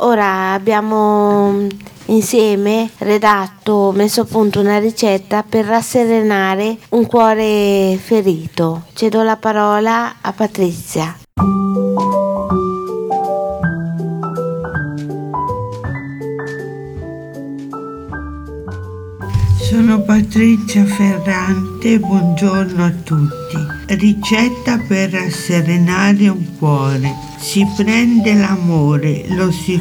Ora abbiamo insieme redatto, messo a punto una ricetta per rasserenare un cuore ferito. Cedo la parola a Patrizia. Sono Patrizia Ferrante, buongiorno a tutti. Ricetta per rasserenare un cuore. Si prende l'amore, lo si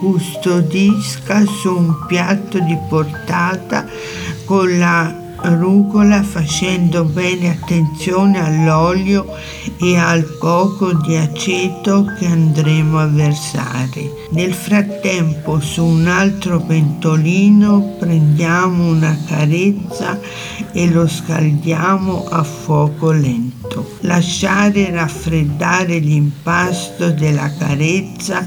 custodisca su un piatto di portata con la rucola facendo bene attenzione all'olio e al poco di aceto che andremo a versare. Nel frattempo su un altro pentolino prendiamo una carezza e lo scaldiamo a fuoco lento. Lasciare raffreddare l'impasto della carezza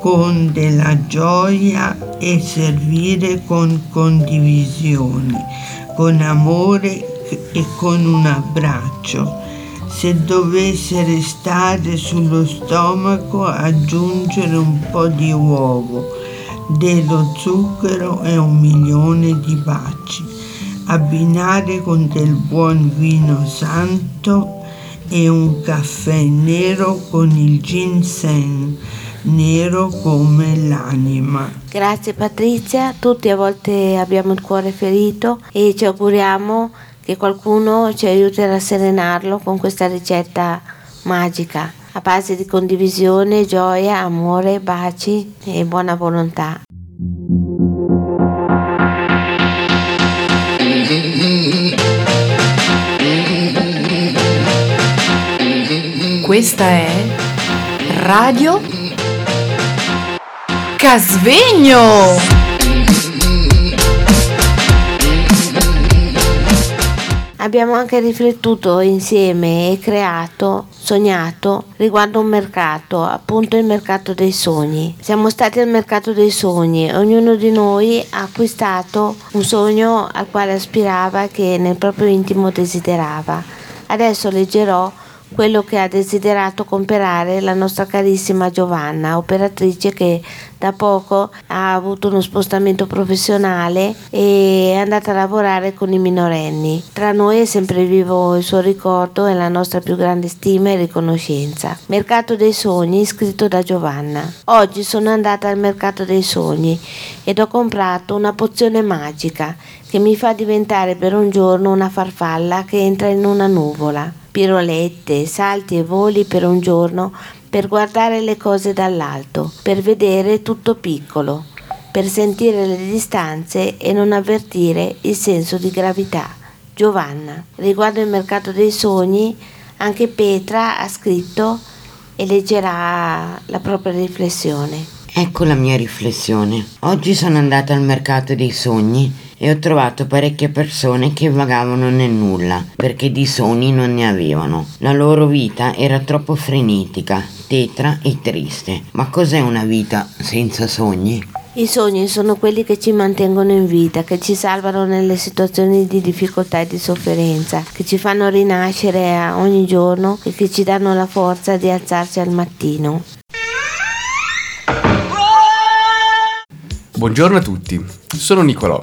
con della gioia e servire con condivisioni con amore e con un abbraccio. Se dovesse restare sullo stomaco aggiungere un po' di uovo, dello zucchero e un milione di baci. Abbinare con del buon vino santo e un caffè nero con il ginseng nero come l'anima. Grazie Patrizia, tutti a volte abbiamo il cuore ferito e ci auguriamo che qualcuno ci aiuti a rasserenarlo con questa ricetta magica a base di condivisione, gioia, amore, baci e buona volontà. Questa è Radio Casvegno! Abbiamo anche riflettuto insieme e creato, sognato riguardo un mercato, appunto il mercato dei sogni. Siamo stati al mercato dei sogni, ognuno di noi ha acquistato un sogno al quale aspirava che nel proprio intimo desiderava. Adesso leggerò quello che ha desiderato comprare la nostra carissima Giovanna, operatrice che da poco ha avuto uno spostamento professionale e è andata a lavorare con i minorenni. Tra noi è sempre vivo il suo ricordo e la nostra più grande stima e riconoscenza. Mercato dei sogni scritto da Giovanna. Oggi sono andata al mercato dei sogni ed ho comprato una pozione magica che mi fa diventare per un giorno una farfalla che entra in una nuvola pirolette, salti e voli per un giorno per guardare le cose dall'alto, per vedere tutto piccolo, per sentire le distanze e non avvertire il senso di gravità. Giovanna. Riguardo il mercato dei sogni, anche Petra ha scritto e leggerà la propria riflessione. Ecco la mia riflessione. Oggi sono andata al mercato dei sogni e ho trovato parecchie persone che vagavano nel nulla perché di sogni non ne avevano. La loro vita era troppo frenetica, tetra e triste. Ma cos'è una vita senza sogni? I sogni sono quelli che ci mantengono in vita, che ci salvano nelle situazioni di difficoltà e di sofferenza, che ci fanno rinascere ogni giorno e che ci danno la forza di alzarci al mattino. Buongiorno a tutti, sono Nicolò